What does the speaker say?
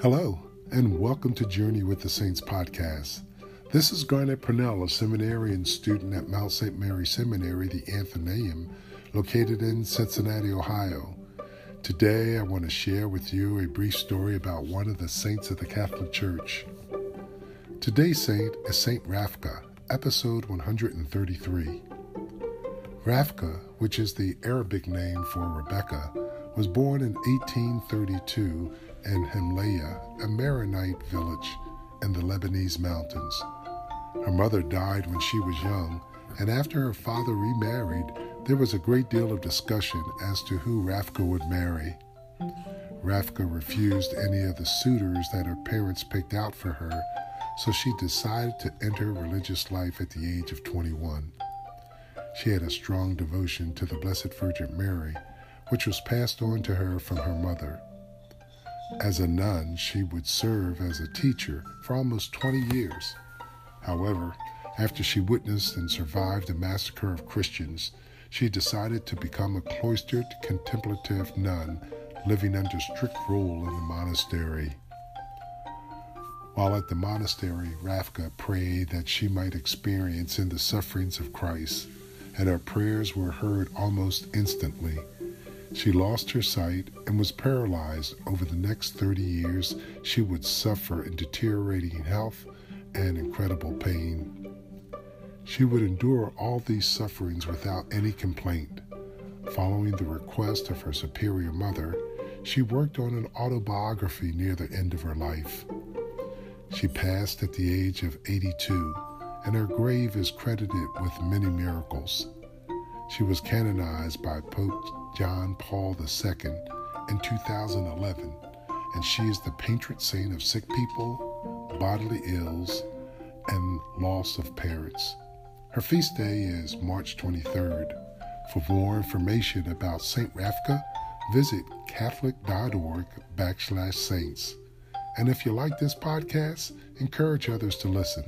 Hello, and welcome to Journey with the Saints podcast. This is Garnett Purnell, a seminarian student at Mount St. Mary Seminary, the Athenaeum, located in Cincinnati, Ohio. Today, I want to share with you a brief story about one of the saints of the Catholic Church. Today's saint is Saint Rafka, episode 133. Rafka, which is the Arabic name for Rebecca, was born in 1832 in Himlaya, a Maronite village in the Lebanese mountains. Her mother died when she was young, and after her father remarried, there was a great deal of discussion as to who Rafka would marry. Rafka refused any of the suitors that her parents picked out for her, so she decided to enter religious life at the age of 21. She had a strong devotion to the Blessed Virgin Mary, which was passed on to her from her mother. As a nun, she would serve as a teacher for almost 20 years. However, after she witnessed and survived the massacre of Christians, she decided to become a cloistered contemplative nun living under strict rule in the monastery. While at the monastery, Rafka prayed that she might experience in the sufferings of Christ, and her prayers were heard almost instantly. She lost her sight and was paralyzed. Over the next 30 years, she would suffer in deteriorating health and incredible pain. She would endure all these sufferings without any complaint. Following the request of her superior mother, she worked on an autobiography near the end of her life. She passed at the age of 82, and her grave is credited with many miracles. She was canonized by Pope John Paul II in 2011, and she is the patron saint of sick people, bodily ills, and loss of parents. Her feast day is March 23rd. For more information about St. Rafka, visit catholic.org backslash saints. And if you like this podcast, encourage others to listen.